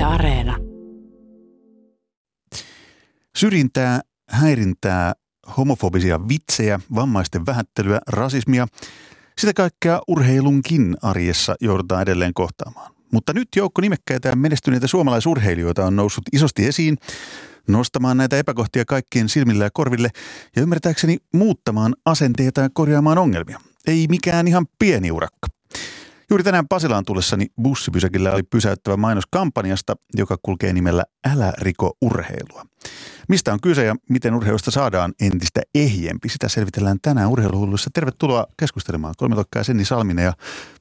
Yle Areena. Syrjintää, häirintää, homofobisia vitsejä, vammaisten vähättelyä, rasismia. Sitä kaikkea urheilunkin arjessa joudutaan edelleen kohtaamaan. Mutta nyt joukko nimekkäitä ja menestyneitä suomalaisurheilijoita on noussut isosti esiin nostamaan näitä epäkohtia kaikkien silmille ja korville ja ymmärtääkseni muuttamaan asenteita ja korjaamaan ongelmia. Ei mikään ihan pieni urakka. Juuri tänään Pasilaan tullessani bussipysäkillä oli pysäyttävä mainos kampanjasta, joka kulkee nimellä Älä riko urheilua. Mistä on kyse ja miten urheilusta saadaan entistä ehjempi? Sitä selvitellään tänään urheiluhulluissa. Tervetuloa keskustelemaan. Kolme tokkaa Senni Salminen ja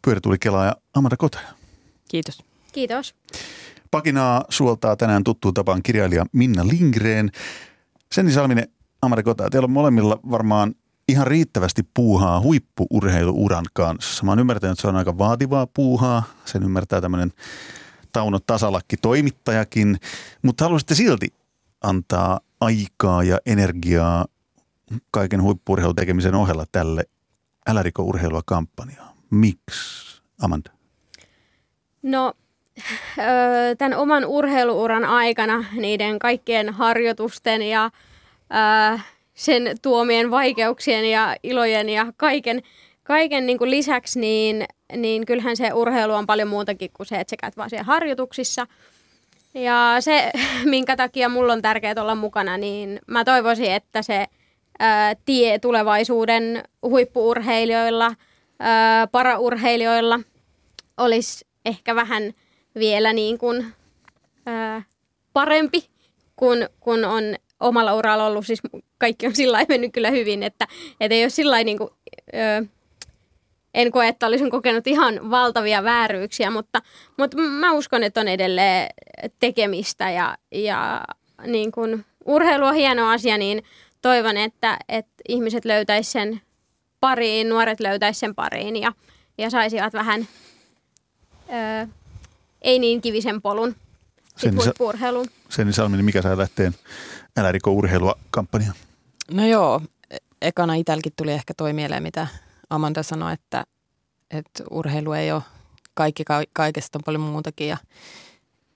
pyörätulikelaaja Amanda Kotaja. Kiitos. Kiitos. Pakinaa suoltaa tänään tuttuun tapaan kirjailija Minna Lingreen. Senni Salminen, Amanda Kotaja, teillä on molemmilla varmaan ihan riittävästi puuhaa huippuurheiluuran kanssa. Mä oon ymmärtänyt, että se on aika vaativaa puuhaa. Sen ymmärtää tämmöinen Tauno Tasalakki toimittajakin. Mutta haluaisitte silti antaa aikaa ja energiaa kaiken huippuurheilun tekemisen ohella tälle Älä riko urheilua kampanjaa. Miksi, Amanda? No tämän oman urheiluuran aikana niiden kaikkien harjoitusten ja sen tuomien vaikeuksien ja ilojen ja kaiken, kaiken niin kuin lisäksi, niin, niin kyllähän se urheilu on paljon muutakin kuin se, että sä käyt vaan siellä harjoituksissa. Ja se, minkä takia mulla on tärkeää olla mukana, niin mä toivoisin, että se ää, tie tulevaisuuden huippuurheilijoilla, ää, paraurheilijoilla olisi ehkä vähän vielä niin kuin, ää, parempi, kun, kun on omalla uralla ollut, siis kaikki on sillä mennyt kyllä hyvin, että, että ei ole sillä niin kuin, ö, en koe, että olisin kokenut ihan valtavia vääryyksiä, mutta, mutta mä uskon, että on edelleen tekemistä ja, ja niin kuin, urheilu on hieno asia, niin toivon, että, että ihmiset löytäisivät sen pariin, nuoret löytäisivät sen pariin ja, ja saisivat vähän ö, ei niin kivisen polun huippu-urheiluun. Senni Salminen, mikä saa lähteen Älä riko urheilua kampanja? No joo, ekana itälläkin tuli ehkä toi mieleen, mitä Amanda sanoi, että, että urheilu ei ole kaikki, kaikesta on paljon muutakin ja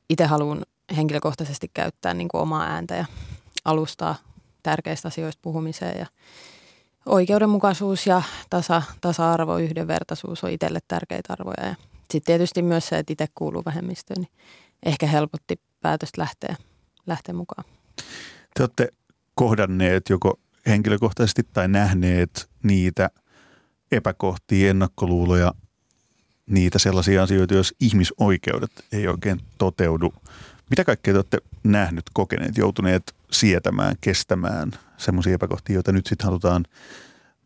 itse haluan henkilökohtaisesti käyttää niin kuin omaa ääntä ja alustaa tärkeistä asioista puhumiseen ja oikeudenmukaisuus ja tasa, tasa-arvo, yhdenvertaisuus on itselle tärkeitä arvoja ja sitten tietysti myös se, että itse kuuluu vähemmistöön, niin ehkä helpotti päätöstä lähteä, lähteä mukaan. Te olette kohdanneet joko henkilökohtaisesti tai nähneet niitä epäkohtia, ennakkoluuloja, niitä sellaisia asioita, jos ihmisoikeudet ei oikein toteudu. Mitä kaikkea te olette nähnyt, kokeneet, joutuneet sietämään, kestämään semmoisia epäkohtia, joita nyt sitten halutaan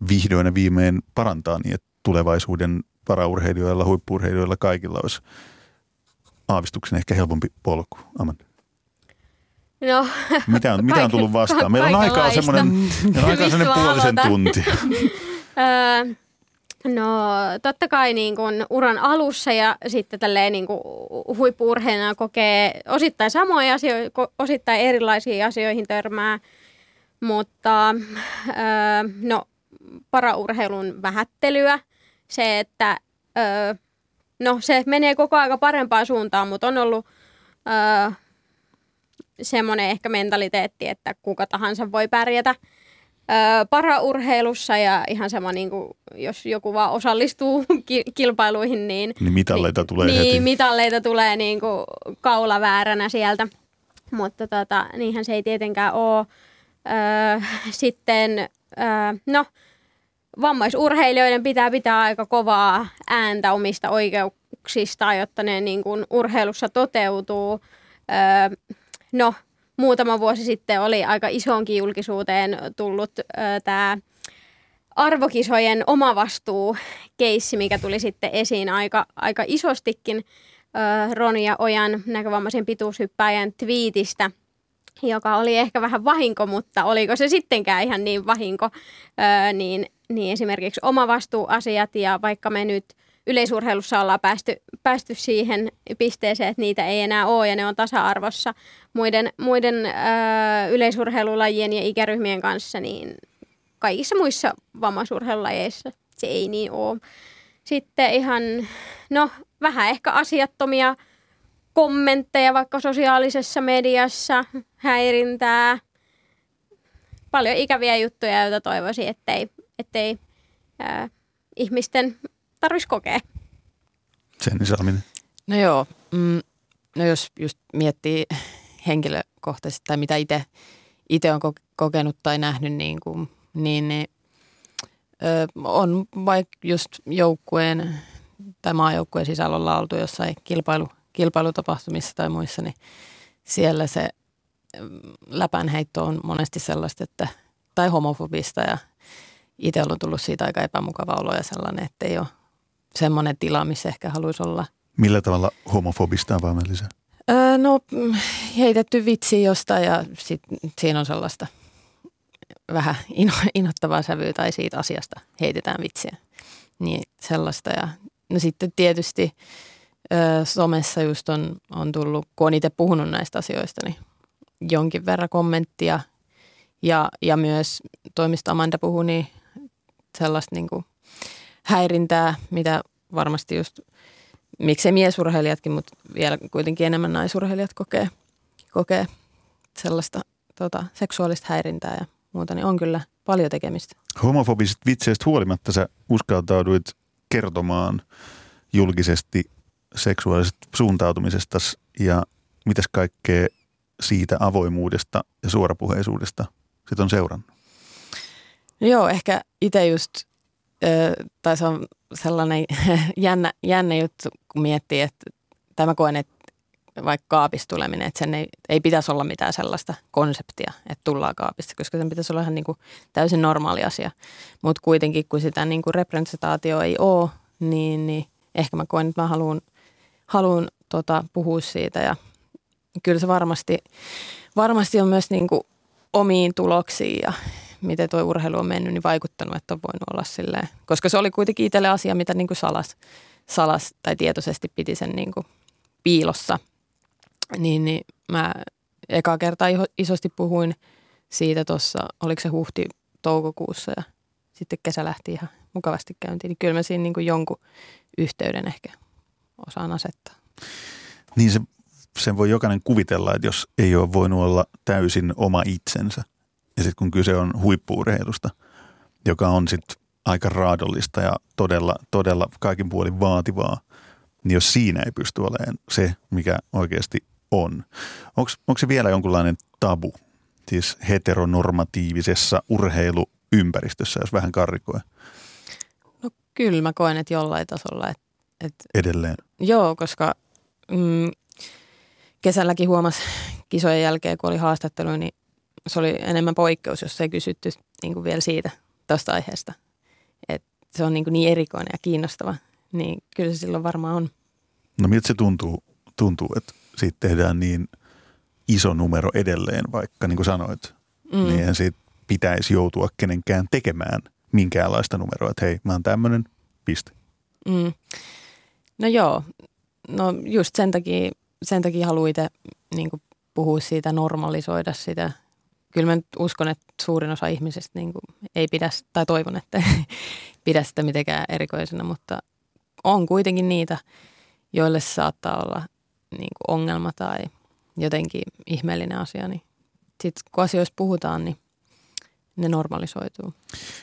vihdoin ja viimein parantaa niin, että tulevaisuuden paraurheilijoilla, huippuurheilijoilla kaikilla olisi aavistuksen ehkä helpompi polku. Amanda. No, mitä on, mitä on tullut vastaan? Meillä on aikaa semmoinen, meillä on aikaa semmoinen puolisen tuntia. no totta kai niin kun uran alussa ja sitten tälleen niin huippuurheilijana kokee osittain samoja asioita, osittain erilaisiin asioihin törmää. Mutta no paraurheilun vähättelyä, se, että no se menee koko aika parempaan suuntaan, mutta on ollut semmoinen ehkä mentaliteetti, että kuka tahansa voi pärjätä öö, paraurheilussa ja ihan sama, niin kuin, jos joku vaan osallistuu ki- kilpailuihin, niin... Niin mitalleita niin, tulee niin, heti. mitalleita tulee niin kuin kaula vääränä sieltä, mutta tota, niinhän se ei tietenkään ole. Öö, sitten, öö, no, vammaisurheilijoiden pitää pitää aika kovaa ääntä omista oikeuksista, jotta ne niin kuin urheilussa toteutuu. Öö, no, muutama vuosi sitten oli aika isonkin julkisuuteen tullut tämä arvokisojen omavastuu-keissi, mikä tuli sitten esiin aika, aika isostikin ö, Ronia Ojan näkövammaisen pituushyppäjän twiitistä, joka oli ehkä vähän vahinko, mutta oliko se sittenkään ihan niin vahinko, ö, niin, niin esimerkiksi omavastuuasiat ja vaikka me nyt – yleisurheilussa ollaan päästy, päästy siihen pisteeseen, että niitä ei enää ole ja ne on tasa-arvossa muiden, muiden ö, yleisurheilulajien ja ikäryhmien kanssa, niin kaikissa muissa vammaisurheilulajeissa se ei niin ole. Sitten ihan, no vähän ehkä asiattomia kommentteja vaikka sosiaalisessa mediassa, häirintää, paljon ikäviä juttuja, joita toivoisin, ettei, ettei ää, ihmisten tarvitsisi kokea. Senni Salminen. No joo, mm, no jos just miettii henkilökohtaisesti tai mitä itse itse on kokenut tai nähnyt, niin, kuin, niin, niin ö, on vaikka just joukkueen tai maajoukkueen sisällä ollaan oltu jossain kilpailu, kilpailutapahtumissa tai muissa, niin siellä se läpänheitto on monesti sellaista, että, tai homofobista ja itse on tullut siitä aika epämukava olo ja sellainen, että ei ole semmoinen tila, missä ehkä haluaisi olla. Millä tavalla homofobista on vaan lisää? Öö, no heitetty vitsi jostain ja sit, siinä on sellaista vähän ino, inottavaa sävyä tai siitä asiasta heitetään vitsiä. Niin sellaista ja no sitten tietysti somessa just on, on tullut, kun on itse puhunut näistä asioista, niin jonkin verran kommenttia ja, ja myös toimista Amanda puhui, niin sellaista niin kuin häirintää, mitä varmasti just, miksei miesurheilijatkin, mutta vielä kuitenkin enemmän naisurheilijat kokee, kokee sellaista tota, seksuaalista häirintää ja muuta, niin on kyllä paljon tekemistä. Homofobisista vitseistä huolimatta sä uskaltauduit kertomaan julkisesti seksuaalisesta suuntautumisesta ja mitäs kaikkea siitä avoimuudesta ja suorapuheisuudesta sit on seurannut? No joo, ehkä itse just, tai se on sellainen jännä, jännä juttu, kun miettii, että tämä koen, että vaikka kaapista tuleminen, että sen ei, ei pitäisi olla mitään sellaista konseptia, että tullaan kaapista, koska sen pitäisi olla ihan niin kuin täysin normaali asia. Mutta kuitenkin, kun sitä niin kuin representaatio ei ole, niin, niin ehkä mä koen, että mä haluan, haluan tota, puhua siitä ja kyllä se varmasti, varmasti on myös niin kuin omiin tuloksiin ja miten tuo urheilu on mennyt, niin vaikuttanut, että on voinut olla silleen. Koska se oli kuitenkin itselle asia, mitä niin kuin salas, salas tai tietoisesti piti sen niin kuin piilossa. Niin, niin mä eka kertaa isosti puhuin siitä tuossa, oliko se huhti toukokuussa ja sitten kesä lähti ihan mukavasti käyntiin. Niin kyllä mä siinä niin kuin jonkun yhteyden ehkä osaan asettaa. Niin se, sen voi jokainen kuvitella, että jos ei ole voinut olla täysin oma itsensä – ja sitten kun kyse on huippuurheilusta, joka on sitten aika raadollista ja todella, todella kaikin puolin vaativaa, niin jos siinä ei pysty olemaan se, mikä oikeasti on. Onko se vielä jonkunlainen tabu, siis heteronormatiivisessa urheiluympäristössä, jos vähän karrikoi? No kyllä mä koen, että jollain tasolla. Et, et, Edelleen? Joo, koska mm, kesälläkin huomasi kisojen jälkeen, kun oli haastattelu, niin se oli enemmän poikkeus, jos ei kysytty niin kuin vielä siitä tuosta aiheesta. Et se on niin, kuin niin erikoinen ja kiinnostava, niin kyllä se silloin varmaan on. No miltä se tuntuu, tuntuu että siitä tehdään niin iso numero edelleen, vaikka niin kuin sanoit, mm. niin eihän siitä pitäisi joutua kenenkään tekemään minkäänlaista numeroa, että hei, mä oon tämmöinen, piste. Mm. No joo, no just sen takia, sen takia haluan itse niin puhua siitä, normalisoida sitä kyllä mä nyt uskon, että suurin osa ihmisistä niin ei pidä, tai toivon, että pidä sitä mitenkään erikoisena, mutta on kuitenkin niitä, joille saattaa olla niin ongelma tai jotenkin ihmeellinen asia, niin sitten kun asioista puhutaan, niin ne normalisoituu.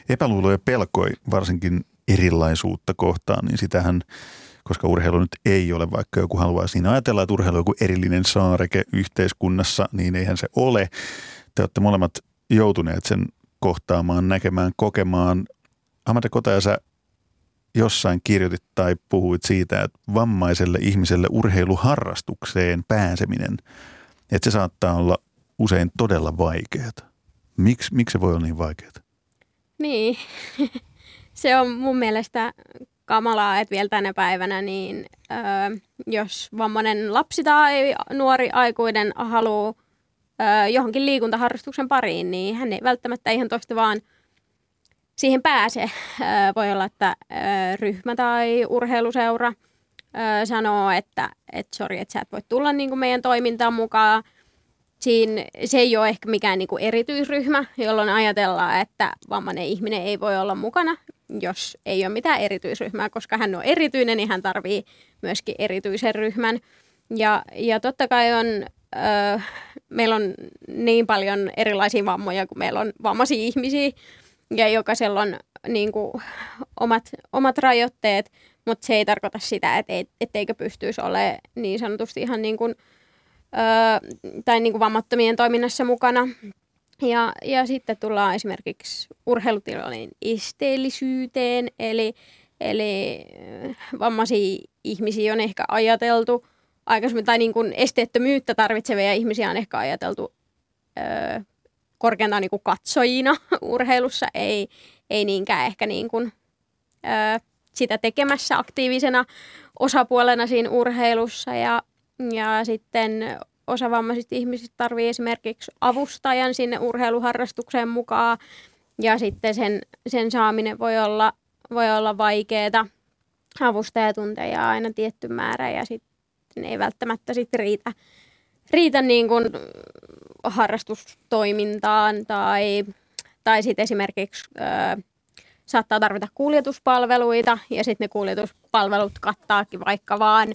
Epäluulo ja pelkoi varsinkin erilaisuutta kohtaan, niin sitähän, koska urheilu nyt ei ole, vaikka joku haluaa siinä ajatella, että urheilu on joku erillinen saareke yhteiskunnassa, niin eihän se ole te olette molemmat joutuneet sen kohtaamaan, näkemään, kokemaan. Amanda Kotaja, sä jossain kirjoitit tai puhuit siitä, että vammaiselle ihmiselle urheiluharrastukseen pääseminen, että se saattaa olla usein todella vaikeaa. Miks, miksi se voi olla niin vaikeaa? Niin, se on mun mielestä kamalaa, että vielä tänä päivänä, niin öö, jos vammainen lapsi tai nuori aikuinen haluaa ö, johonkin liikuntaharrastuksen pariin, niin hän ei välttämättä ihan toista vaan siihen pääse. Ö, voi olla, että ö, ryhmä tai urheiluseura ö, sanoo, että et sori, että sä et voi tulla niin kuin meidän toimintaan mukaan. Siin, se ei ole ehkä mikään niin kuin erityisryhmä, jolloin ajatellaan, että vammainen ihminen ei voi olla mukana, jos ei ole mitään erityisryhmää, koska hän on erityinen, niin hän tarvii myöskin erityisen ryhmän. Ja, ja totta kai on, ö, meillä on niin paljon erilaisia vammoja, kun meillä on vammaisia ihmisiä ja jokaisella on niin kuin, omat, omat rajoitteet, mutta se ei tarkoita sitä, ei, etteikö pystyisi olemaan niin sanotusti ihan niin kuin, ö, tai niin kuin vammattomien toiminnassa mukana. Ja, ja sitten tullaan esimerkiksi urheilutilojen esteellisyyteen, eli, eli vammaisia ihmisiä on ehkä ajateltu aikaisemmin, tai niin kuin esteettömyyttä tarvitsevia ihmisiä on ehkä ajateltu ö, korkeintaan niin kuin katsojina urheilussa, ei, ei niinkään ehkä niin kuin, ö, sitä tekemässä aktiivisena osapuolena siinä urheilussa. Ja, ja sitten osa vammaisista ihmisistä tarvii esimerkiksi avustajan sinne urheiluharrastukseen mukaan. Ja sitten sen, sen saaminen voi olla, voi olla vaikeaa. Avustajatunteja aina tietty määrä ja sitten ei välttämättä sit riitä, riitä niin kuin harrastustoimintaan tai, tai sitten esimerkiksi ö, saattaa tarvita kuljetuspalveluita ja sitten ne kuljetuspalvelut kattaakin vaikka vaan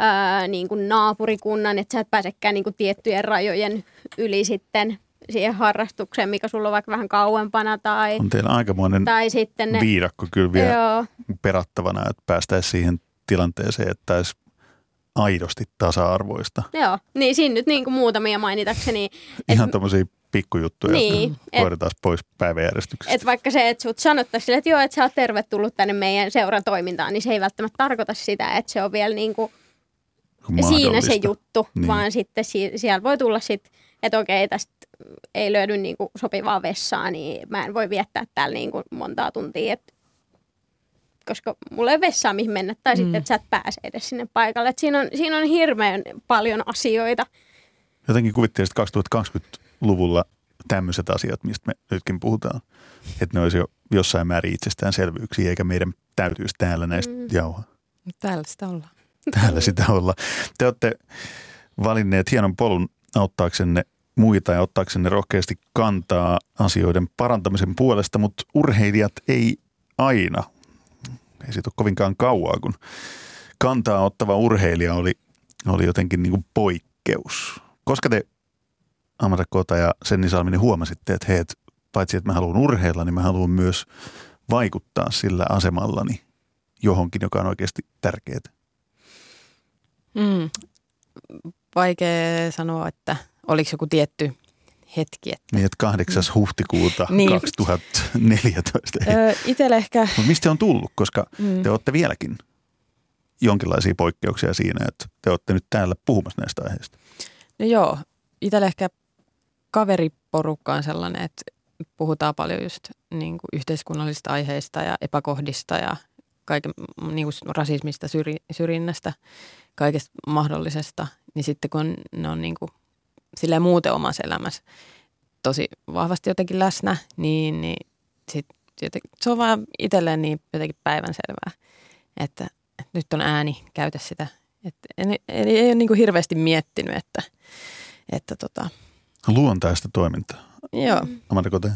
ö, niin kuin naapurikunnan, että sä et pääsekään niin kuin tiettyjen rajojen yli sitten siihen harrastukseen, mikä sulla on vaikka vähän kauempana. Tai, on teillä aikamoinen tai sitten ne, viidakko kyllä vielä joo. perattavana, että päästäisiin siihen tilanteeseen, että olisi aidosti tasa-arvoista. Joo, niin siinä nyt niin kuin muutamia mainitakseni. Ihan et, tämmöisiä pikkujuttuja, niin, jotka hoidetaan pois päiväjärjestyksestä. Et vaikka se, että sut sanottaisiin, että joo, että sä oot tervetullut tänne meidän seuran toimintaan, niin se ei välttämättä tarkoita sitä, että se on vielä niin kuin siinä se juttu, niin. vaan sitten si- siellä voi tulla sitten, että okei, tästä ei löydy niin kuin sopivaa vessaa, niin mä en voi viettää täällä niin kuin montaa tuntia, että koska mulla ei ole vessaa mihin mennä, tai mm. sitten, että sä et pääse edes sinne paikalle. Et siinä, on, siinä on hirveän paljon asioita. Jotenkin kuvittelisit 2020-luvulla tämmöiset asiat, mistä me nytkin puhutaan, että ne olisi jo jossain määrin itsestäänselvyyksiä, eikä meidän täytyisi täällä näistä mm. jauhaa. Täällä sitä ollaan. Täällä sitä ollaan. Te olette valinneet hienon polun auttaaksenne muita ja ottaaksenne rohkeasti kantaa asioiden parantamisen puolesta, mutta urheilijat ei aina ei siitä ole kovinkaan kauaa, kun kantaa ottava urheilija oli, oli jotenkin niin kuin poikkeus. Koska te Amanda Kota ja Senni Salminen huomasitte, että hei, paitsi että mä haluan urheilla, niin mä haluan myös vaikuttaa sillä asemallani johonkin, joka on oikeasti tärkeää? Mm. Vaikea sanoa, että oliko joku tietty hetki. Että... Niin, että 8. Mm. huhtikuuta niin. 2014. Öö, Itelle ehkä... Mutta mistä on tullut, koska mm. te olette vieläkin jonkinlaisia poikkeuksia siinä, että te olette nyt täällä puhumassa näistä aiheista. No joo, itselle ehkä kaveriporukka on sellainen, että puhutaan paljon just niin kuin yhteiskunnallisista aiheista ja epäkohdista ja kaiken, niin kuin rasismista, syri, syrjinnästä, kaikesta mahdollisesta. Niin sitten kun ne on niin kuin silleen muuten omassa elämässä tosi vahvasti jotenkin läsnä, niin, niin sit jotenkin, se on vaan itselleen niin jotenkin päivänselvää, että, että nyt on ääni, käytä sitä. Että en, ei, ei ole niin kuin hirveästi miettinyt, että, että tota. Luontaista toimintaa. Joo. Amanda Kote.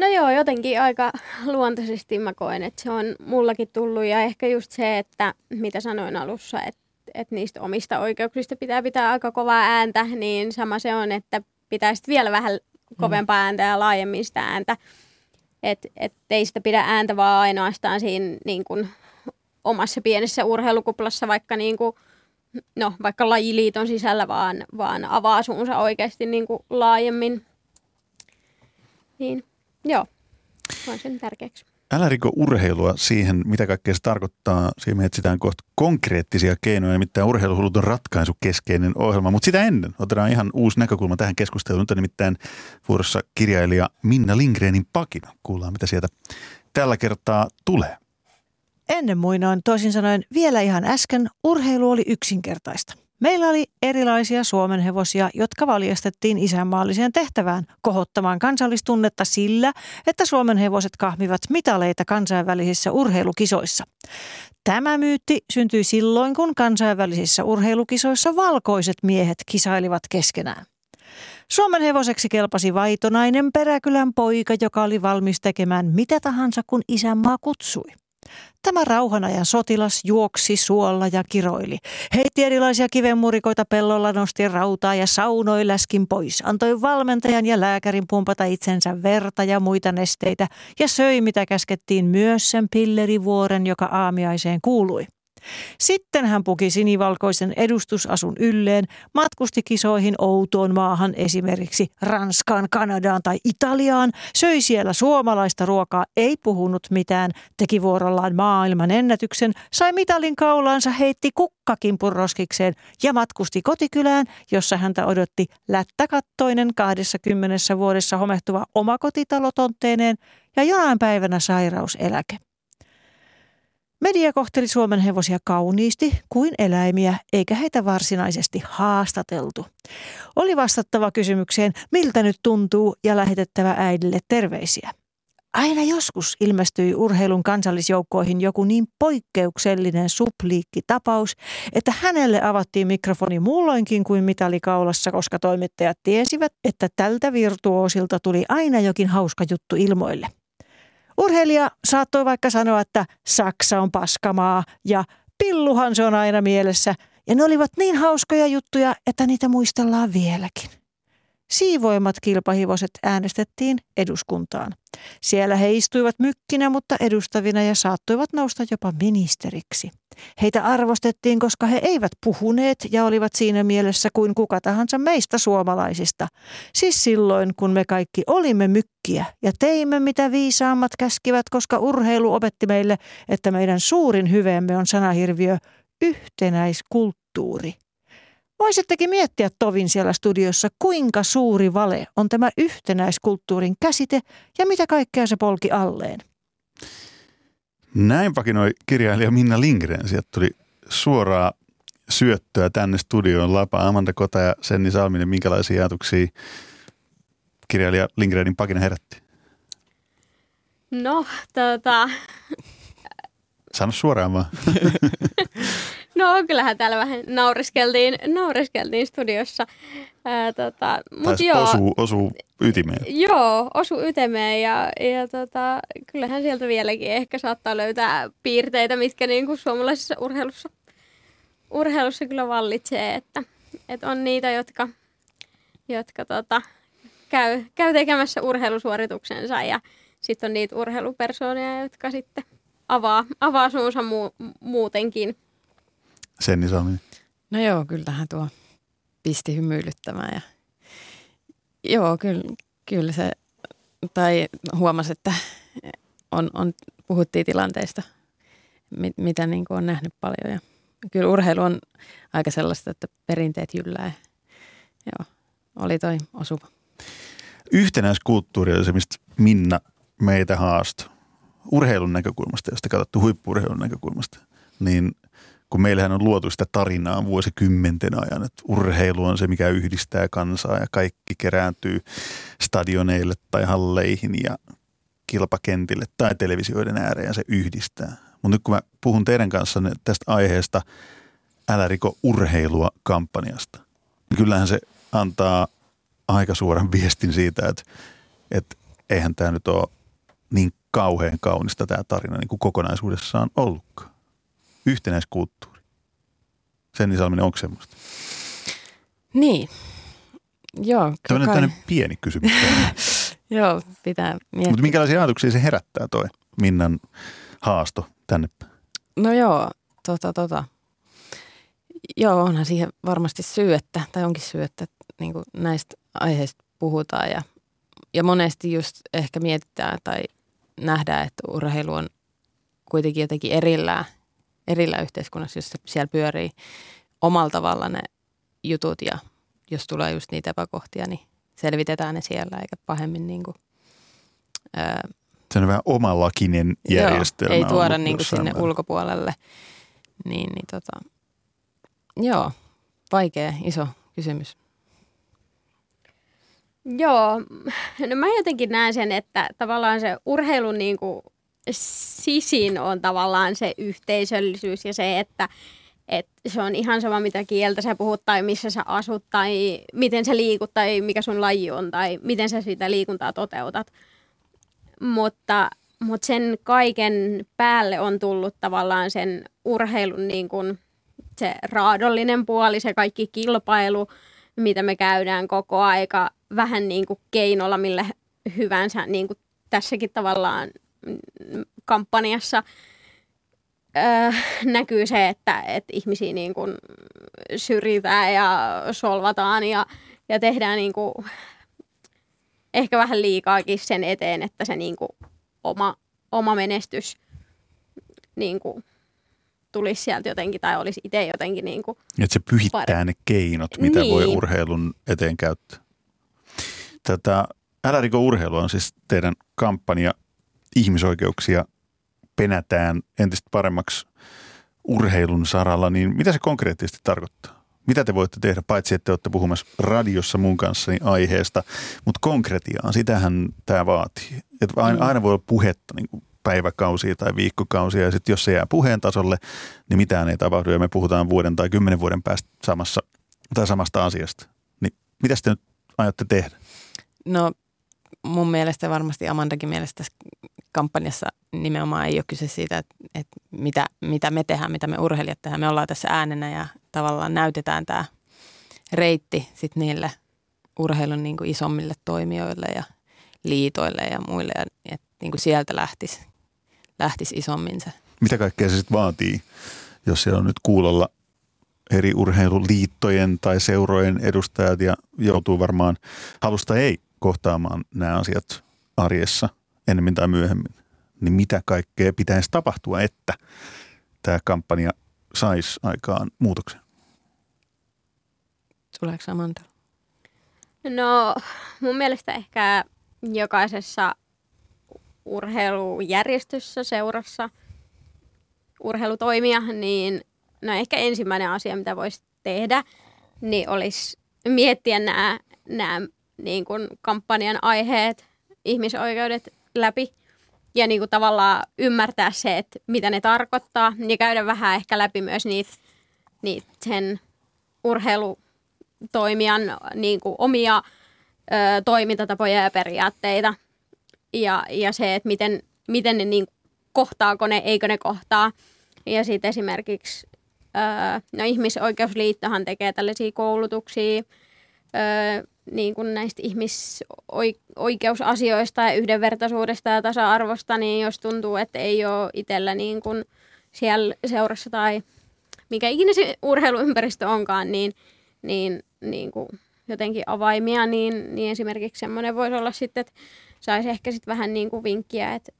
No joo, jotenkin aika luontaisesti mä koen, että se on mullakin tullut ja ehkä just se, että mitä sanoin alussa, että että niistä omista oikeuksista pitää pitää aika kovaa ääntä, niin sama se on, että pitäisi vielä vähän kovempaa ääntä ja laajemmin sitä ääntä. Että et ei sitä pidä ääntä vaan ainoastaan siinä niin kuin, omassa pienessä urheilukuplassa, vaikka, niin kuin, no, vaikka lajiliiton sisällä, vaan, vaan avaa suunsa oikeasti niin kuin, laajemmin. Niin, joo, on sen tärkeäksi. Älä riko urheilua siihen, mitä kaikkea se tarkoittaa. Siihen me etsitään kohta konkreettisia keinoja, nimittäin urheiluhulut on ratkaisukeskeinen ohjelma. Mutta sitä ennen otetaan ihan uusi näkökulma tähän keskusteluun. Nyt on nimittäin vuorossa kirjailija Minna Lindgrenin pakina. Kuullaan, mitä sieltä tällä kertaa tulee. Ennen muinoin, toisin sanoen vielä ihan äsken, urheilu oli yksinkertaista. Meillä oli erilaisia Suomen hevosia, jotka valjastettiin isänmaalliseen tehtävään kohottamaan kansallistunnetta sillä, että Suomen hevoset kahmivat mitaleita kansainvälisissä urheilukisoissa. Tämä myytti syntyi silloin, kun kansainvälisissä urheilukisoissa valkoiset miehet kisailivat keskenään. Suomen hevoseksi kelpasi vaitonainen peräkylän poika, joka oli valmis tekemään mitä tahansa, kun isänmaa kutsui. Tämä rauhanajan sotilas juoksi suolla ja kiroili. Heitti erilaisia kivenmurikoita pellolla, nosti rautaa ja saunoi läskin pois. Antoi valmentajan ja lääkärin pumpata itsensä verta ja muita nesteitä ja söi mitä käskettiin myös sen pillerivuoren, joka aamiaiseen kuului. Sitten hän puki sinivalkoisen edustusasun ylleen, matkusti kisoihin outoon maahan, esimerkiksi Ranskaan, Kanadaan tai Italiaan, söi siellä suomalaista ruokaa, ei puhunut mitään, teki vuorollaan maailman ennätyksen, sai mitalin kaulaansa, heitti kukkakimpun roskikseen ja matkusti kotikylään, jossa häntä odotti lättäkattoinen 20 vuodessa homehtuva omakotitalo tontteineen ja jonain päivänä sairauseläke. Media kohteli Suomen hevosia kauniisti kuin eläimiä, eikä heitä varsinaisesti haastateltu. Oli vastattava kysymykseen, miltä nyt tuntuu, ja lähetettävä äidille terveisiä. Aina joskus ilmestyi urheilun kansallisjoukkoihin joku niin poikkeuksellinen supliikkitapaus, että hänelle avattiin mikrofoni muulloinkin kuin mitalikaulassa, koska toimittajat tiesivät, että tältä virtuosilta tuli aina jokin hauska juttu ilmoille. Urheilija saattoi vaikka sanoa, että Saksa on paskamaa ja pilluhan se on aina mielessä. Ja ne olivat niin hauskoja juttuja, että niitä muistellaan vieläkin. Siivoimat kilpahivoset äänestettiin eduskuntaan. Siellä he istuivat mykkinä, mutta edustavina ja saattoivat nousta jopa ministeriksi. Heitä arvostettiin, koska he eivät puhuneet ja olivat siinä mielessä kuin kuka tahansa meistä suomalaisista. Siis silloin, kun me kaikki olimme mykkiä ja teimme mitä viisaammat käskivät, koska urheilu opetti meille, että meidän suurin hyveemme on sanahirviö yhtenäiskulttuuri. Voisittekin miettiä tovin siellä studiossa, kuinka suuri vale on tämä yhtenäiskulttuurin käsite ja mitä kaikkea se polki alleen. Näin pakinoi kirjailija Minna Lindgren. Sieltä tuli suoraa syöttöä tänne studioon. Lapa Amanda Kota ja Senni Salminen. Minkälaisia ajatuksia kirjailija Lindgrenin pakina herätti? No, tota... Sano suoraan vaan. No kyllähän täällä vähän nauriskeltiin, nauriskeltiin studiossa. Ää, tota, mut joo, osuu, osuu ytimeen. Joo, osu ytimeen ja, ja tota, kyllähän sieltä vieläkin ehkä saattaa löytää piirteitä, mitkä niin kuin suomalaisessa urheilussa, urheilussa kyllä vallitsee. Että, että on niitä, jotka, jotka tota, käy, käy tekemässä urheilusuorituksensa ja sitten on niitä urheilupersoonia, jotka sitten avaa, avaa suunsa mu- muutenkin – Senni Salminen? No joo, kyllähän tuo pisti hymyilyttämään. Ja, joo, kyllä, kyllä se, tai huomasi, että on, on, puhuttiin tilanteista, mit, mitä niin kuin on nähnyt paljon. Ja kyllä urheilu on aika sellaista, että perinteet jyllää. Joo, oli toi osuva. Yhtenäiskulttuuri on se, mistä Minna meitä haastoi. Urheilun näkökulmasta, josta katsottu huippuurheilun näkökulmasta, niin – kun meillähän on luotu sitä tarinaa vuosikymmenten ajan, että urheilu on se, mikä yhdistää kansaa ja kaikki kerääntyy stadioneille tai halleihin ja kilpakentille tai televisioiden ääreen ja se yhdistää. Mutta nyt kun mä puhun teidän kanssa tästä aiheesta Älä riko urheilua kampanjasta, niin kyllähän se antaa aika suoran viestin siitä, että, että eihän tämä nyt ole niin kauhean kaunista tämä tarina niin kuin kokonaisuudessaan ollutkaan yhtenäiskulttuuri? Senni Salminen, onko semmoista? Niin. Joo. Tällainen kai... pieni kysymys. Joo, pitää miettiä. Mutta minkälaisia ajatuksia se herättää toi Minnan haasto tänne? No joo, tota, tota. Joo, onhan siihen varmasti syy, että, tai onkin syy, että niin näistä aiheista puhutaan ja, ja monesti just ehkä mietitään tai nähdään, että urheilu on kuitenkin jotenkin erillään erillä yhteiskunnassa, jos siellä pyörii omalla tavalla ne jutut ja jos tulee just niitä epäkohtia, niin selvitetään ne siellä eikä pahemmin niin kuin, ää, se on vähän omalakinen järjestelmä. Joo, ei tuoda niin kuin sinne vähän. ulkopuolelle. Niin, niin tota, joo, vaikea, iso kysymys. Joo, no mä jotenkin näen sen, että tavallaan se urheilun niin kuin sisin on tavallaan se yhteisöllisyys ja se, että et se on ihan sama, mitä kieltä sä puhut tai missä sä asut tai miten sä liikut tai mikä sun laji on tai miten sä sitä liikuntaa toteutat. Mutta mutta sen kaiken päälle on tullut tavallaan sen urheilun niin kuin se raadollinen puoli, se kaikki kilpailu, mitä me käydään koko aika vähän niin kuin keinolla millä hyvänsä niin kuin tässäkin tavallaan kampanjassa öö, näkyy se, että, että ihmisiä niin kuin syrjitään ja solvataan ja, ja tehdään niin kuin ehkä vähän liikaakin sen eteen, että se niin kuin oma, oma menestys niin kuin tulisi sieltä jotenkin tai olisi itse jotenkin niin kuin Että se pyhittää Pare- ne keinot, mitä Niin. voi urheilun eteen käyttää. Tätä Älä riko urheilu on siis teidän kampanja ihmisoikeuksia penätään entistä paremmaksi urheilun saralla, niin mitä se konkreettisesti tarkoittaa? Mitä te voitte tehdä, paitsi että te olette puhumassa radiossa mun kanssani aiheesta, mutta konkretiaan, sitähän tämä vaatii. Että aina, Mm. aina voi olla puhetta niin kuin päiväkausia tai viikkokausia, ja sitten jos se jää puheen tasolle, niin mitään ei tapahdu, ja me puhutaan vuoden tai kymmenen vuoden päästä samassa, tai samasta asiasta. Niin mitä te nyt aiotte tehdä? No mun mielestä varmasti Amandakin mielestä kampanjassa nimenomaan ei ole kyse siitä, että, että mitä, mitä me tehdään, mitä me urheilijat tehdään. Me ollaan tässä äänenä ja tavallaan näytetään tämä reitti sit niille urheilun niin kuin isommille toimijoille ja liitoille ja muille. Ja, että niin kuin sieltä lähtisi, lähtisi isommin se. Mitä kaikkea se sitten vaatii, jos siellä on nyt kuulolla eri urheiluliittojen tai seurojen edustajat ja joutuu varmaan halusta ei kohtaamaan nämä asiat arjessa ennemmin tai myöhemmin. Niin mitä kaikkea pitäisi tapahtua, että tämä kampanja saisi aikaan muutoksen? Tuleeko Amanda? No mun mielestä ehkä jokaisessa urheilujärjestössä, seurassa, urheilutoimija, niin no ehkä ensimmäinen asia, mitä voisi tehdä, niin olisi miettiä nämä, nämä niin kuin kampanjan aiheet, ihmisoikeudet läpi ja niin kuin tavallaan ymmärtää se, että mitä ne tarkoittaa ja käydä vähän ehkä läpi myös niitä, niitä sen urheilutoimijan niin kuin omia ö, toimintatapoja ja periaatteita ja, ja se, että miten, miten ne niin kohtaako ne, eikö ne kohtaa. Ja sitten esimerkiksi ö, no ihmisoikeusliittohan tekee tällaisia koulutuksia ö, niin kuin näistä ihmisoikeusasioista ja yhdenvertaisuudesta ja tasa-arvosta, niin jos tuntuu, että ei ole itsellä niin kuin siellä seurassa tai mikä ikinä se urheiluympäristö onkaan, niin, niin, niin kuin jotenkin avaimia, niin, niin esimerkiksi semmoinen voisi olla sitten, että saisi ehkä sitten vähän niin kuin vinkkiä, että,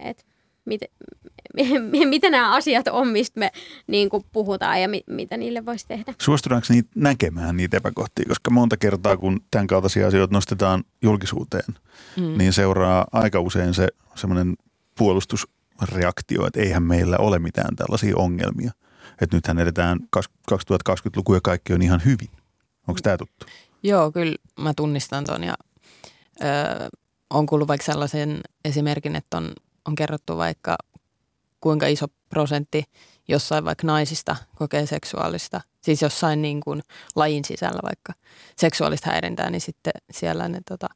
että miten, mitä nämä asiat on, mistä me niin kuin puhutaan ja mi, mitä niille voisi tehdä. Suostutaanko niitä näkemään niitä epäkohtia? Koska monta kertaa, kun tämän kaltaisia asioita nostetaan julkisuuteen, Mm. niin seuraa aika usein se semmoinen puolustusreaktio, että eihän meillä ole mitään tällaisia ongelmia. Että nythän edetään 2020-luku ja kaikki on ihan hyvin. Onko tämä tuttu? Joo, kyllä mä tunnistan ton ja ö, on kuullut vaikka sellaisen esimerkin, että on, on kerrottu vaikka kuinka iso prosentti jossain vaikka naisista kokee seksuaalista, siis jossain niin kuin lajin sisällä vaikka seksuaalista häirintää, niin sitten siellä ne tota,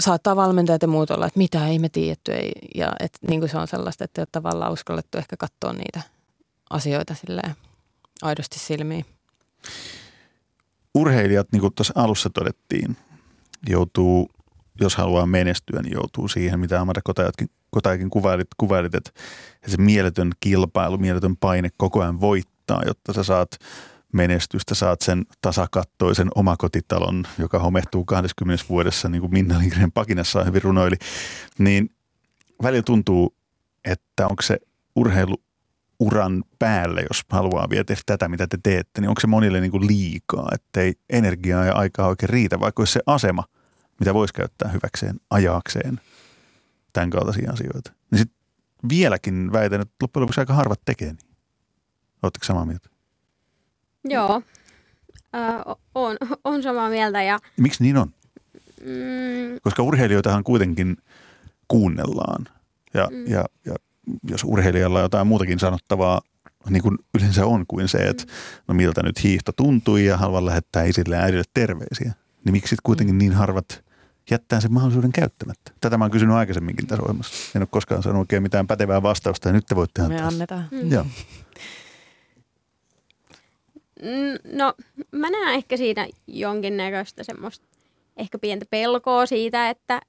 saattaa valmentajat ja muut olla, että mitä ei me tiedetty. Ei, ja et, niin kuin se on sellaista, että ei ole tavallaan uskallettu ehkä katsoa niitä asioita silleen aidosti silmiin. Urheilijat, niin kuin tuossa alussa todettiin, joutuu, jos haluaa menestyä, niin joutuu siihen, mitä Amanda Kotajakin, Kotajakin kuvailit, kuvailit että se mieletön kilpailu, mieletön paine koko ajan voittaa, jotta sä saat menestystä, saat sen tasakattoisen omakotitalon, joka homehtuu 20 vuodessa, niin kuin Minna Lindgren pakinassa hyvin runoili, niin välillä tuntuu, että onko se urheiluuran päälle, jos haluaa vielä tehdä tätä, mitä te teette, niin onko se monille niin kuin liikaa, ettei energiaa ja aikaa oikein riitä, vaikka olisi se asema, mitä voisi käyttää hyväkseen, ajaakseen tämän kaltaisia asioita. Niin sitten vieläkin väitän, että loppujen lopuksi aika harvat tekee niin. Oletteko samaa mieltä? Joo, ö, on, on samaa mieltä ja Miksi niin on? mm, Koska urheilijoitahan kuitenkin kuunnellaan. Ja, mm. ja, ja jos urheilijalla on jotain muutakin sanottavaa, niin kuin yleensä on kuin se, että no miltä nyt hiihto tuntui ja haluan lähettää isille ja äidille terveisiä. Niin miksi sitten kuitenkin niin harvat jättää sen mahdollisuuden käyttämättä? Tätä mä oon kysynyt aikaisemminkin tässä ohjelmassa. En ole koskaan saanut oikein mitään pätevää vastausta ja nyt te voitte Me antaa. annetaan. Mm. Joo. No, mä näen ehkä siinä jonkinnäköistä semmoista ehkä pientä pelkoa siitä, että,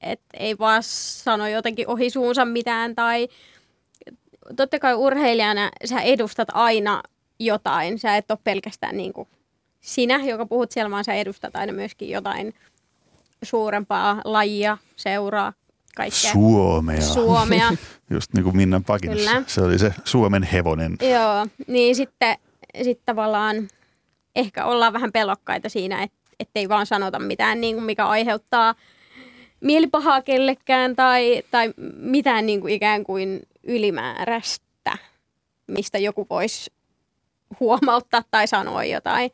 että ei vaan sano jotenkin ohi suunsa mitään tai totta kai urheilijana sä edustat aina jotain. Sä et ole pelkästään niin kuin sinä, joka puhut siellä, vaan sä edustat aina myöskin jotain suurempaa lajia, seuraa, kaikkea. Suomea. Suomea. Just niin kuin Minnan pakinassa. Kyllä. Se oli se Suomen hevonen. Joo, niin sitten sit tavallaan ehkä ollaan vähän pelokkaita siinä, et, ettei vaan sanota mitään, niin kuin mikä aiheuttaa mielipahaa kellekään tai, tai mitään niin kuin ikään kuin ylimääräistä, mistä joku voisi huomauttaa tai sanoa jotain.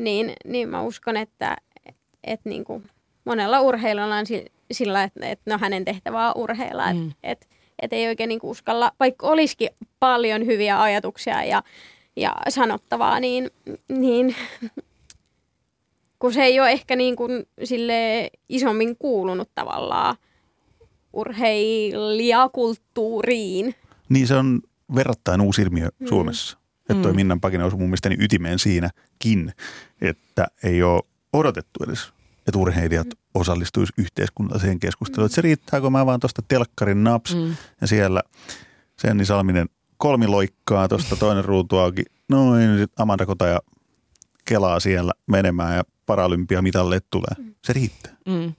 Niin, niin mä uskon, että, että niin kuin monella urheilijalla on si- sillä, että, että no hänen tehtävä on urheilla. Mm. Mm. Että et, et ei oikein niin uskalla, vaikka olisikin paljon hyviä ajatuksia ja, ja sanottavaa, niin, niin kun se ei ole ehkä niin kuin sille isommin kuulunut tavallaan urheilijakulttuuriin. Niin se on verrattain uusi ilmiö Mm. Suomessa. Että toi Mm. Minnan pakina osui mun mielestäni ytimeen siinäkin, että ei ole odotettu edes, että urheilijat Mm. osallistuisi yhteiskunnalliseen keskusteluun. Että se riittää, kun mä vaan tuosta telkkarin naps Mm. ja siellä Senni Salminen kolmiloikkaa tuosta toinen ruutu auki. Noin, sit Amanda Kotaja kelaa siellä menemään ja paralympiamitalle tulee. Se riittää. Mm.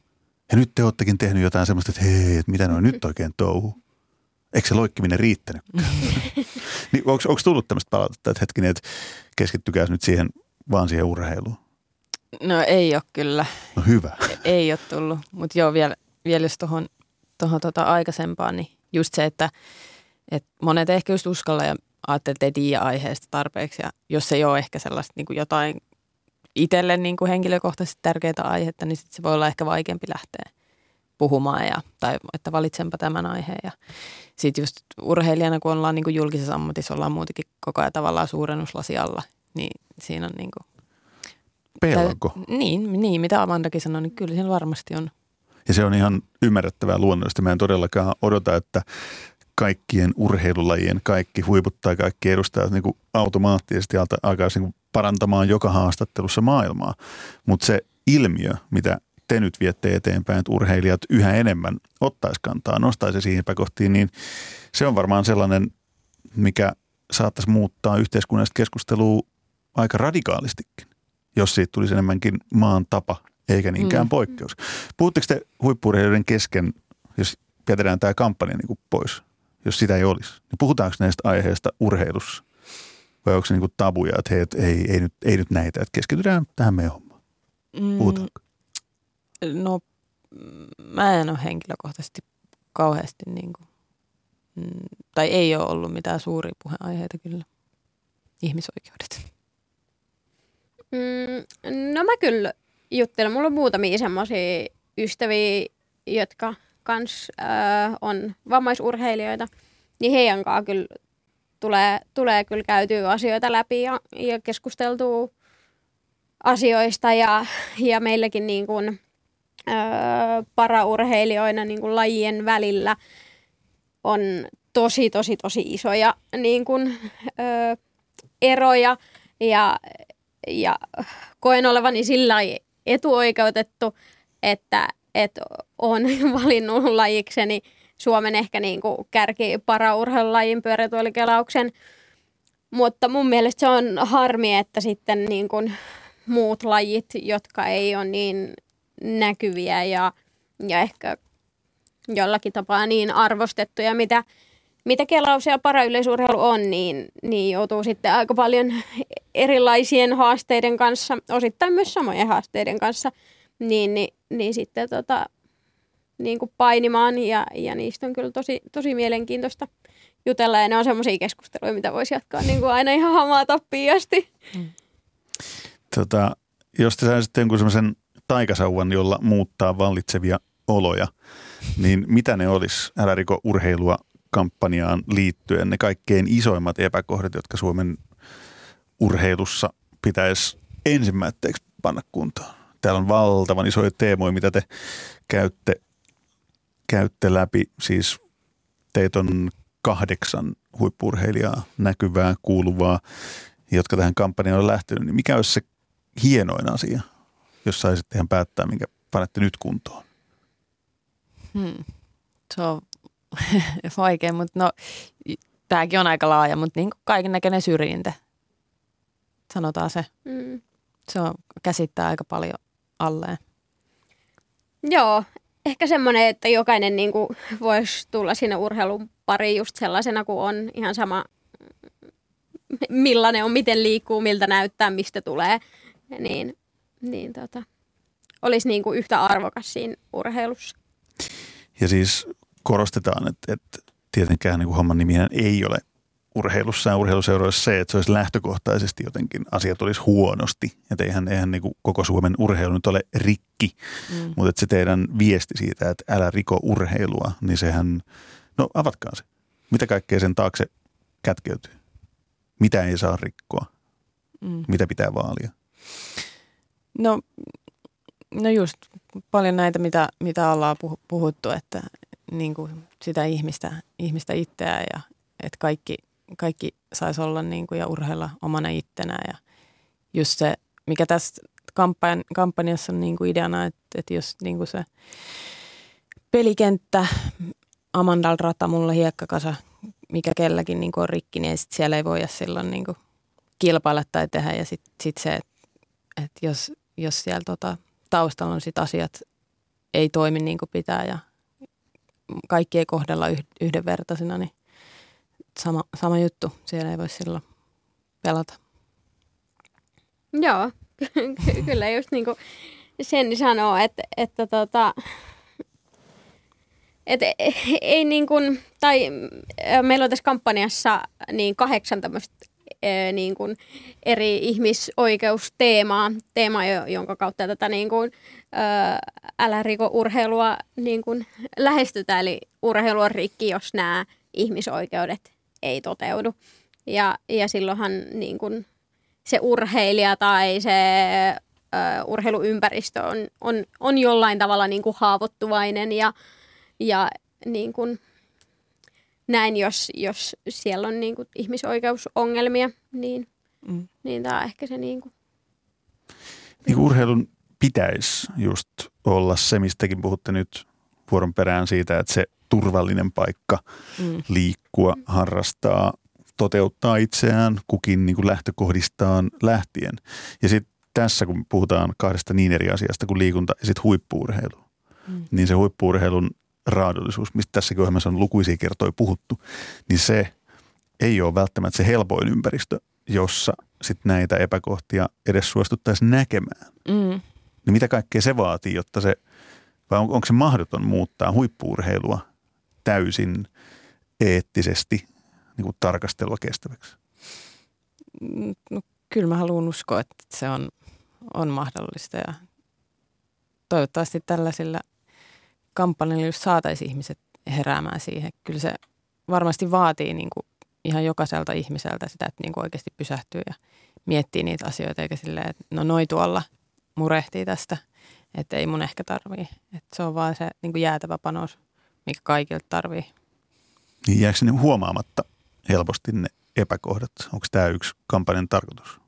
Ja nyt te oottekin tehnyt jotain semmoista, että hei, että mitä noin nyt oikein touhuu. Eikö se loikkiminen riittänyt? niin onko tullut tämmöistä palautetta, että hetkinen, että keskittykää nyt siihen, vaan siihen urheiluun? No ei ole kyllä. No hyvä. Ei ole tullut, mutta joo, vielä, vielä jos tuohon tohon tota aikaisempaan, niin just se, että, että monet ehkä just uskalla ja ajattelee, että ei tiedä aiheesta tarpeeksi. Ja jos ei ole ehkä sellaista niin kuin jotain itselle niin kuin henkilökohtaisesti tärkeää aihetta, niin sit se voi olla ehkä vaikeampi lähteä puhumaan ja, tai että valitsenpa tämän aiheen. Ja sitten just urheilijana, kun ollaan niin kuin julkisessa ammatissa, ollaan muutenkin koko ajan tavallaan suurennuslasi alla, niin siinä on niin kuin, Pelko. niin, niin, mitä Amandakin sanoi, niin kyllä siinä varmasti on. Ja se on ihan ymmärrettävää luonnollisesti. Mä en todellakaan odota, että kaikkien urheilulajien kaikki huiput tai kaikki edustajat niin kuin automaattisesti alkaisi niin parantamaan joka haastattelussa maailmaa. Mutta se ilmiö, mitä te nyt viette eteenpäin, että urheilijat yhä enemmän ottaisi kantaa, nostaisi siihen epäkohtiin, niin se on varmaan sellainen, mikä saattaisi muuttaa yhteiskunnallista keskustelua aika radikaalistikin, jos siitä tulisi enemmänkin maan tapa eikä niinkään Mm. poikkeus. Puhutteko te huippuurheilijoiden kesken, jos jätetään tämä kampanja niin kuin pois, jos sitä ei olisi, niin puhutaanko näistä aiheista urheilussa? Vai onko se niin kuin tabuja, että hei, et ei, ei, nyt, ei nyt näitä, että keskitytään tähän meidän hommaan? Mm, Puhutaanko? No mm, mä en ole henkilökohtaisesti kauheasti niin kuin, mm, tai ei ole ollut mitään suuria puheenaiheita kyllä. Ihmisoikeudet. Mm, no mä kyllä juttelen. Mulla on muutamia semmoisia ystäviä, jotka kans äh, on vammaisurheilijoita. Niin heidän kanssa kyllä tulee, tulee kyllä käytyä asioita läpi ja, ja keskusteltua asioista. Ja, ja meilläkin niin kuin, äh, paraurheilijoina niin kuin lajien välillä on tosi, tosi, tosi isoja niin kuin, ö, eroja ja, ja koen olevani sillä etuoikeutettu, että, että on valinnut lajikseni Suomen ehkä niin kuin kärki paraurheilulajin pyörätuolikelauksen. Mutta mun mielestä se on harmi, että sitten niin kuin muut lajit, jotka ei ole niin näkyviä ja, ja ehkä jollakin tapaa niin arvostettuja, mitä, mitä kelaus ja parayleisurheilu on, niin, niin joutuu sitten aika paljon erilaisien haasteiden kanssa, osittain myös samojen haasteiden kanssa, niin, niin, niin sitten tota, niin kuin painimaan ja, ja niistä on kyllä tosi, tosi mielenkiintoista jutella. Ja ne on semmoisia keskusteluja, mitä voisi jatkaa niin kuin aina ihan hamaa tappiin asti. Tota, jos te saisitte jonkun semmoisen taikasauvan, jolla muuttaa vallitsevia oloja, niin mitä ne olisi Älä riko urheilua kampanjaan liittyen ne kaikkein isoimmat epäkohdat, jotka Suomen urheilussa pitäisi ensimmäiseksi panna kuntoon? täällä on valtavan isoja teemoja, mitä te käytte, käytte läpi. Siis teitä on kahdeksan huippurheilijaa, näkyvää, kuuluvaa, jotka tähän kampanjaan on lähtenyt. Niin mikä olisi se hienoin asia, jos saisit ihan päättää, minkä panette nyt kuntoon? Hmm. Se on vaikea, mutta no tämäkin on aika laaja, mutta niin kaiken näköinen syrjintä, sanotaan se. Mm. Se on, käsittää aika paljon alleen. Joo, ehkä semmoinen, että jokainen niin kuin, voisi tulla sinne urheilun pariin just sellaisena kuin on. Ihan sama, millainen on, miten liikkuu, miltä näyttää, mistä tulee. Niin, niin tota, olisi niin kuin yhtä arvokas siinä urheilussa. Ja siis korostetaan, että, että tietenkään niin kuin homman nimihän ei ole urheilussa ja urheiluseuroissa se, että se olisi lähtökohtaisesti jotenkin asiat olisi huonosti. Että eihän, eihän niin kuin koko Suomen urheilu nyt ole rikki, mm. mutta että se teidän viesti siitä, että älä riko urheilua, niin sehän, no avatkaa se. Mitä kaikkea sen taakse kätkeytyy? Mitä ei saa rikkoa? Mm. Mitä pitää vaalia? No, no just paljon näitä, mitä, mitä ollaan puhuttu, että niin kuin sitä ihmistä, ihmistä itseään ja että kaikki, kaikki saisi olla niin kuin ja urheilla omana ittenään. Ja just se, mikä tässä kampanj- kampanjassa on niin kuin ideana, että, että jos niin kuin se pelikenttä, Amandal rata, mulla hiekkakasa, mikä kelläkin niin kuin on rikki, niin sit siellä ei voida silloin niin kuin kilpailla tai tehdä. Ja sitten sit se, että, että jos, jos siellä tota, taustalla on sit asiat ei toimi niin kuin pitää ja kaikki ei kohdella yhdenvertaisina, niin sama, sama juttu. Siellä ei voi silloin pelata. Joo, kyllä just niin kuin sen sanoo, että, että tota, et ei niin kuin, tai meillä on tässä kampanjassa niin kahdeksan tämmöistä niin kuin eri ihmisoikeusteemaa, teema, jonka kautta tätä niin kuin, älä riko urheilua niin kuin lähestytään. Eli urheilu on rikki, jos nämä ihmisoikeudet ei toteudu. Ja, ja silloinhan niin kuin se urheilija tai se ö, urheiluympäristö on, on, on jollain tavalla niin kuin haavoittuvainen ja, ja niin kuin, näin, jos, jos siellä on niin kuin ihmisoikeusongelmia, niin, mm. niin tämä on ehkä se niin kuin. Niin kuin urheilun pitäisi just olla se, mistäkin puhutte nyt vuoron perään siitä, että se turvallinen paikka mm. liikkua, harrastaa, toteuttaa itseään kukin niin kuin lähtökohdistaan lähtien. Ja sitten tässä, kun puhutaan kahdesta niin eri asiasta kuin liikunta ja sitten huippuurheilu, mm. niin se huippuurheilun raadollisuus, mistä tässäkin ohjelmassa on lukuisia kertoja puhuttu, niin se ei ole välttämättä se helpoin ympäristö, jossa sitten näitä epäkohtia edes suostuttaisiin näkemään. Mm. Niin mitä kaikkea se vaatii, jotta se, vai on, onko se mahdoton muuttaa huippuurheilua täysin eettisesti niin kuin tarkastelua kestäväksi? No, kyllä mä haluan uskoa, että se on, on mahdollista ja toivottavasti tällaisilla kampanjalla, jos saataisiin ihmiset heräämään siihen. Kyllä se varmasti vaatii niin kuin ihan jokaiselta ihmiseltä sitä, että niin kuin oikeasti pysähtyy ja miettii niitä asioita, eikä silleen, että no noi tuolla murehtii tästä, että ei mun ehkä tarvii. Että se on vaan se niin kuin jäätävä panos, mikä kaikilta tarvii. Niin jääkö sinne huomaamatta helposti ne epäkohdat? Onko tämä yksi kampanjan tarkoitus?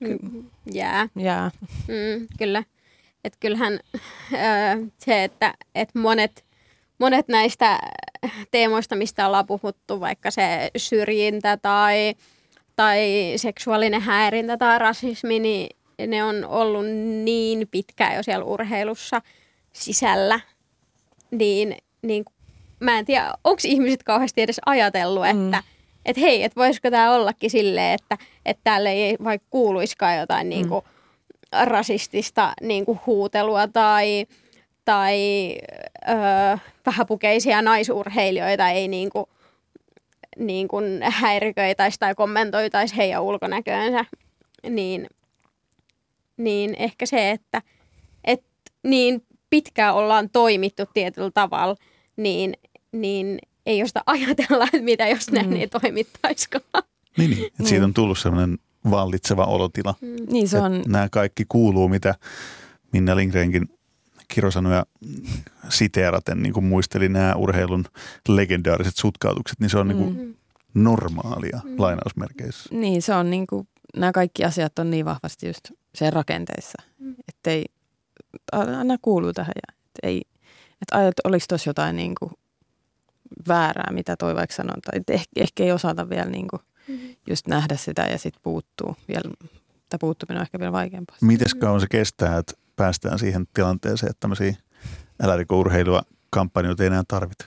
Mm, jää. Jää. Mm, kyllä. Että kyllähän se, että, että monet, monet näistä teemoista, mistä ollaan puhuttu, vaikka se syrjintä tai, tai seksuaalinen häirintä tai rasismi, niin ne on ollut niin pitkään jo siellä urheilussa sisällä, niin, niin mä en tiedä, onko ihmiset kauheasti edes ajatellut, mm. että et hei, että voisiko tämä ollakin silleen, että, että täällä ei vaikka kuuluiskaan jotain mm. niin kuin, rasistista niin kuin huutelua tai, tai öö, vähäpukeisia naisurheilijoita ei niin kuin, niin kuin häiriköitäisi tai kommentoitaisi heidän ulkonäköönsä, niin, niin ehkä se, että et niin pitkään ollaan toimittu tietyllä tavalla, niin, niin ei josta ajatella, että mitä jos näin mm. ei toimittaisikaan. Niin, niin. Että siitä on tullut sellainen vallitseva olotila. Mm. Niin se on. Nämä kaikki kuuluu, mitä Minna Lindgrenkin kirosanoja siteeraten niin kuin muisteli nämä urheilun legendaariset sutkautukset, niin se on niin kuin Mm. normaalia Mm. lainausmerkeissä. Niin, se on niin kuin, nämä kaikki asiat on niin vahvasti just sen rakenteissa, Mm. että ei, aina kuuluu tähän ja et ei, että ajat, oliko tuossa jotain niin kuin väärää, mitä toi vaikka sanoo, tai et ehkä, ehkä ei osata vielä niin kuin just nähdä sitä ja sitten puuttuu vielä, tai puuttuminen on ehkä vielä vaikeampaa. Mites kauan se kestää, että päästään siihen tilanteeseen, että tämmöisiä älä riko urheilua kampanjoita ei enää tarvita?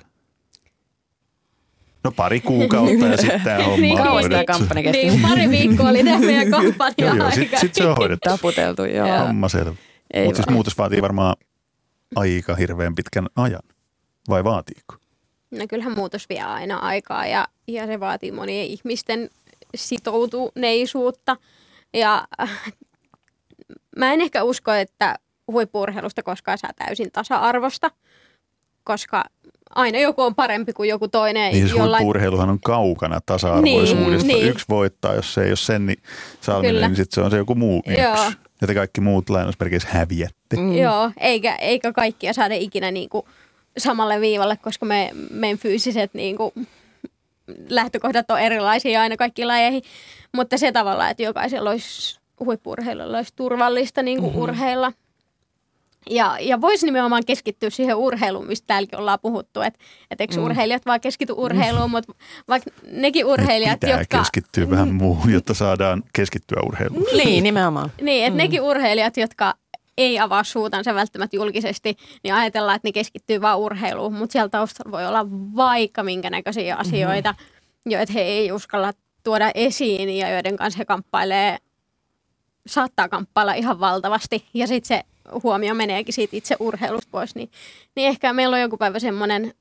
No pari kuukautta ja sitten tämä homma Niin, on tämä kampanja kesti. Niin, pari viikkoa oli tämä meidän kampanja Joo, joo, aika. sit, se on hoidettu. Taputeltu, joo. Homma selvä. Mutta siis muutos vaatii varmaan aika hirveän pitkän ajan. Vai vaatiiko? No kyllähän muutos vie aina aikaa ja, ja se vaatii monien ihmisten sitoutuneisuutta. Ja äh, mä en ehkä usko, että huippuurheilusta koskaan saa täysin tasa-arvosta, koska aina joku on parempi kuin joku toinen. Niin siis jollain... huippu-urheiluhan on kaukana tasa-arvoisuudesta. Niin, niin. Yksi voittaa, jos se ei ole sen, niin Salminen, Kyllä. niin sitten se on se joku muu yksi. Joo. Ja te kaikki muut lainausmerkeissä häviätte. Mm. Joo, eikä, eikä kaikkia saada ikinä niinku samalle viivalle, koska me, meidän fyysiset niinku, lähtökohdat on erilaisia aina kaikkiin lajeihin. Mutta se tavalla, että jokaisella olisi huippurheilulla olisi turvallista niinku Mhm. mm-hmm. urheilla. Ja, ja voisi nimenomaan keskittyä siihen urheiluun, mistä täälläkin ollaan puhuttu. Että et eikö Mm. urheilijat vaan keskity urheiluun, mutta vaikka nekin urheilijat, pitää jotka... keskittyä vähän muuhun, jotta saadaan keskittyä urheiluun. Niin, nimenomaan. Niin, että Mm. mm. nekin urheilijat, jotka ei avaa suutansa välttämättä julkisesti, niin ajatellaan, että ne keskittyy vaan urheiluun, mutta siellä taustalla voi olla vaikka minkä näköisiä asioita, mm-hmm. joita he ei uskalla tuoda esiin ja joiden kanssa he kamppailee, saattaa kamppailla ihan valtavasti ja sitten se huomio meneekin siitä itse urheilusta pois, niin, niin ehkä meillä on joku päivä semmoinen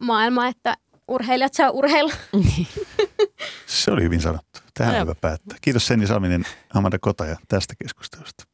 maailma, että urheilijat saa urheilla. Se oli hyvin sanottu. Tähän on Joo. hyvä päättää. Kiitos Senni Salminen, Amanda Kotaja tästä keskustelusta.